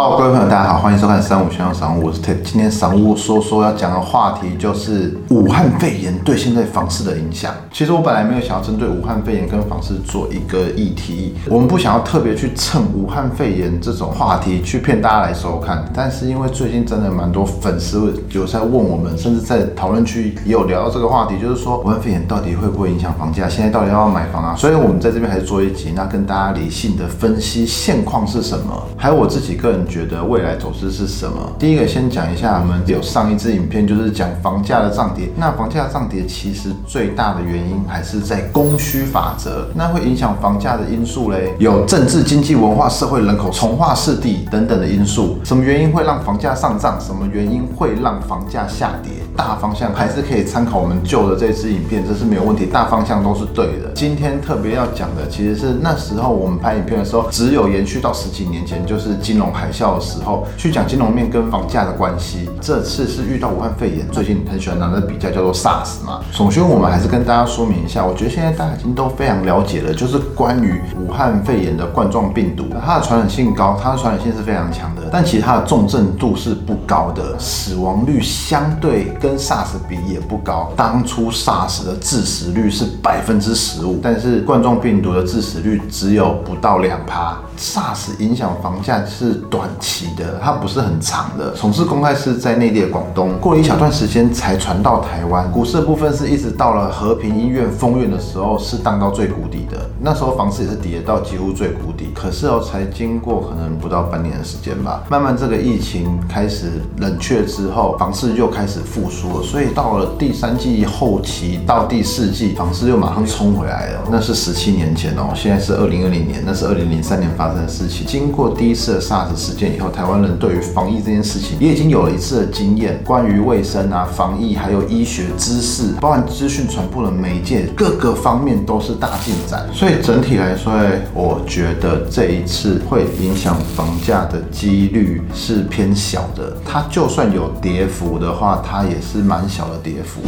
哦，欢迎收看三五先生赏屋，我是 Ted。今天赏屋说说要讲的话题就是武汉肺炎对现在房市的影响。其实我本来没有想要针对武汉肺炎跟房市做一个议题，我们不想要特别去蹭武汉肺炎这种话题去骗大家来收看。但是因为最近真的蛮多粉丝有在问我们，甚至在讨论区也有聊到这个话题，就是说武汉肺炎到底会不会影响房价？现在到底要不要买房啊？所以我们在这边还是做一集，那跟大家理性的分析现况是什么，还有我自己个人。觉得未来走势这是什么？第一个先讲一下，我们有上一支影片就是讲房价的涨跌。那房价涨跌其实最大的原因还是在供需法则。那会影响房价的因素嘞，有政治、经济、文化、社会、人口、从化势地等等的因素。什么原因会让房价上涨？什么原因会让房价下跌？大方向还是可以参考我们旧的这支影片，这是没有问题。大方向都是对的。今天特别要讲的其实是那时候我们拍影片的时候，只有延续到十几年前，就是金融海啸的时候去讲金融面跟房价的关系。这次是遇到武汉肺炎，最近很喜欢拿的比较叫做 SARS 嘛。首先我们还是跟大家说明一下，我觉得现在大家已经都非常了解了，就是关于武汉肺炎的冠状病毒，它的传染性高，它的传染性是非常强的，但其实它的重症度是不高的，死亡率相对跟 SARS 比也不高。当初 SARS 的致死率是百分之十五，但是冠状病毒的致死率只有不到两趴。SARS 影响房价是短期的，它不是很长的。从事公开是在内地的广东，过了一小段时间才传到台湾。股市的部分是一直到了和平医院封院的时候，是荡到最谷底的。那时候房市也是跌到几乎最谷底。可是哦，才经过可能不到半年的时间吧，慢慢这个疫情开始冷却之后，房市又开始复苏了。所以到了第三季后期到第四季，房市又马上冲回来了。那是十七年前哦，现在是二零二零年，那是二零零三年发生。的事情，经过第一次的 SARS 事件以后，台湾人对于防疫这件事情也已经有了一次的经验。关于卫生啊、防疫，还有医学知识，包含资讯传播的媒介，各个方面都是大进展。所以整体来说，我觉得这一次会影响房价的几率是偏小的。它就算有跌幅的话，它也是蛮小的跌幅。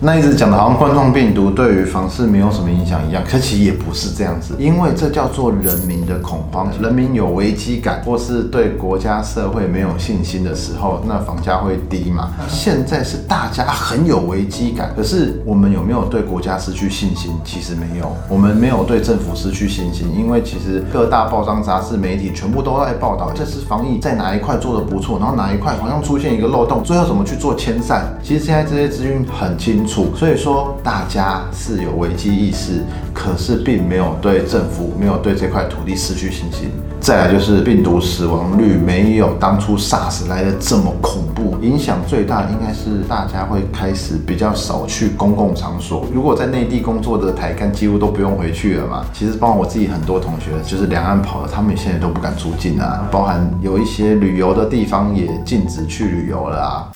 那一直讲的好像冠状病毒对于房市没有什么影响一样，可其实也不是这样子，因为这叫做人民的恐慌，人民有危机感或是对国家社会没有信心的时候，那房价会低嘛。现在是大家很有危机感，可是我们有没有对国家失去信心？其实没有，我们没有对政府失去信心，因为其实各大报章、杂志、媒体全部都在报道这次防疫在哪一块做的不错，然后哪一块好像出现一个漏洞，最后怎么去做迁散？其实现在这些资讯很清楚。所以说，大家是有危机意识，可是并没有对政府、没有对这块土地失去信心。再来就是病毒死亡率没有当初 SARS 来的这么恐怖，影响最大应该是大家会开始比较少去公共场所。如果在内地工作的台干几乎都不用回去了嘛。其实包括我自己很多同学，就是两岸跑的，他们现在都不敢出境啊。包含有一些旅游的地方也禁止去旅游了啊。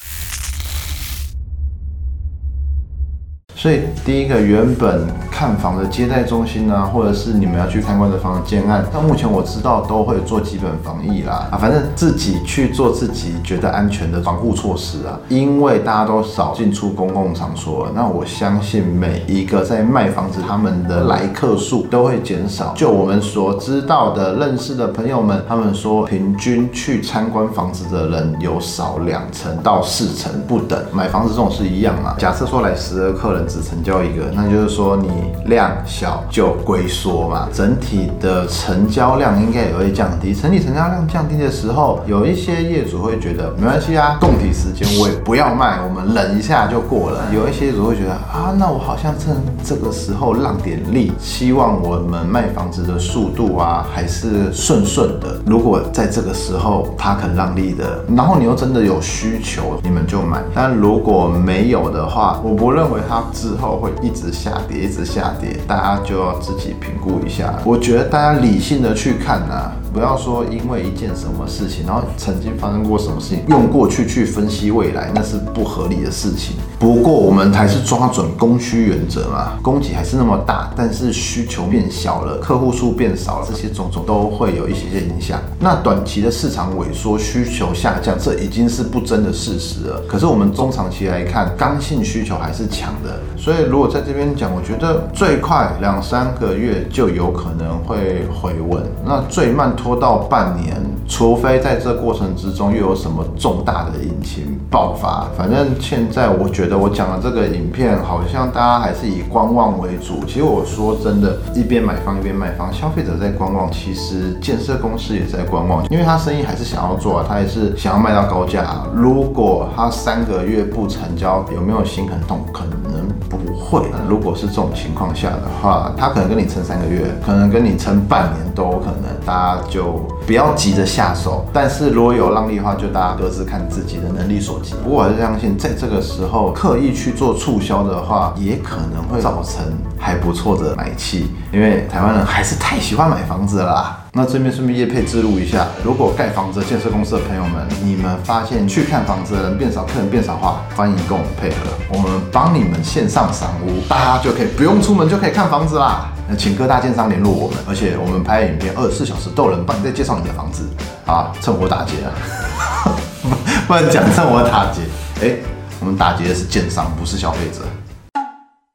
所以第一个原本看房的接待中心呢，或者是你们要去参观的房建案，到目前我知道都会做基本防疫啦，啊，反正自己去做自己觉得安全的防护措施啊。因为大家都少进出公共场所，那我相信每一个在卖房子他们的来客数都会减少。就我们所知道的、认识的朋友们，他们说平均去参观房子的人有少两成到四成不等。买房子这种是一样嘛，假设说来十个客人。只成交一个，那就是说你量小就龟缩嘛，整体的成交量应该也会降低。整体成交量降低的时候，有一些业主会觉得没关系啊，供体时间我也不要卖，我们忍一下就过了。有一些业主会觉得啊，那我好像趁这个时候让点力，希望我们卖房子的速度啊还是顺顺的。如果在这个时候他肯让利的，然后你又真的有需求，你们就买。但如果没有的话，我不认为他。之后会一直下跌，一直下跌，大家就要自己评估一下。我觉得大家理性的去看啊，不要说因为一件什么事情，然后曾经发生过什么事情，用过去去分析未来，那是不合理的事情。不过我们还是抓准供需原则嘛，供给还是那么大，但是需求变小了，客户数变少了，这些种种都会有一些些影响。那短期的市场萎缩，需求下降，这已经是不争的事实了。可是我们中长期来看，刚性需求还是强的。所以，如果在这边讲，我觉得最快两三个月就有可能会回稳。那最慢拖到半年，除非在这过程之中又有什么重大的引擎爆发。反正现在我觉得我讲的这个影片，好像大家还是以观望为主。其实我说真的，一边买方一边卖方，消费者在观望，其实建设公司也在观望，因为他生意还是想要做啊，他也是想要卖到高价。如果他三个月不成交，有没有心很痛？可能不会。如果是这种情况下的话，他可能跟你撑三个月，可能跟你撑半年都有可能。大家就不要急着下手，但是如果有让利的话，就大家各自看自己的能力所不过我还是相信，在这个时候刻意去做促销的话，也可能会造成还不错的买气，因为台湾人还是太喜欢买房子了啦。那这边顺便业配植入一下，如果盖房子建设公司的朋友们，你们发现去看房子的人变少，客人变少的话，欢迎跟我们配合，我们帮你们线上赏屋，大家就可以不用出门就可以看房子啦。那请各大建商联络我们，而且我们拍影片二十四小时都有人帮你再介绍你的房子。啊，趁火打劫啊，不然讲上我要打劫，哎，我们打劫的是奸商，不是消费者。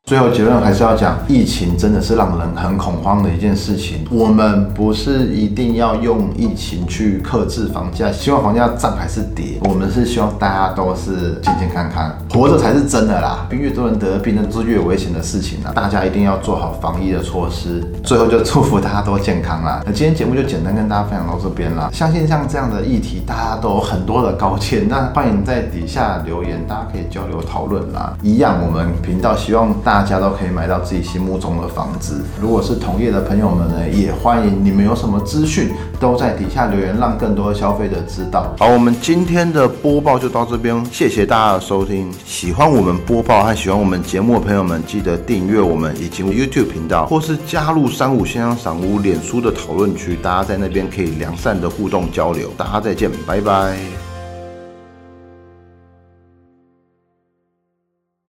最后结论还是要讲，疫情真的是让人很恐慌的一件事情。我们不是一定要用疫情去克制房价，希望房价涨还是跌，我们是希望大家都是健健康康，活着才是真的啦。越多人得病，那是越危险的事情啦！大家一定要做好防疫的措施。最后就祝福大家都健康啦。那今天节目就简单跟大家分享到这边啦。相信像这样的议题，大家都有很多的高见，那欢迎在底下留言，大家可以交流讨论啦。一样，我们频道希望大。大家都可以买到自己心目中的房子。如果是同业的朋友们呢，也欢迎你们有什么资讯都在底下留言，让更多的消费者知道。好，我们今天的播报就到这边，谢谢大家的收听。喜欢我们播报和喜欢我们节目的朋友们，记得订阅我们以及 YouTube 频道，或是加入三五先生赏屋脸书的讨论区，大家在那边可以良善的互动交流。大家再见，拜拜。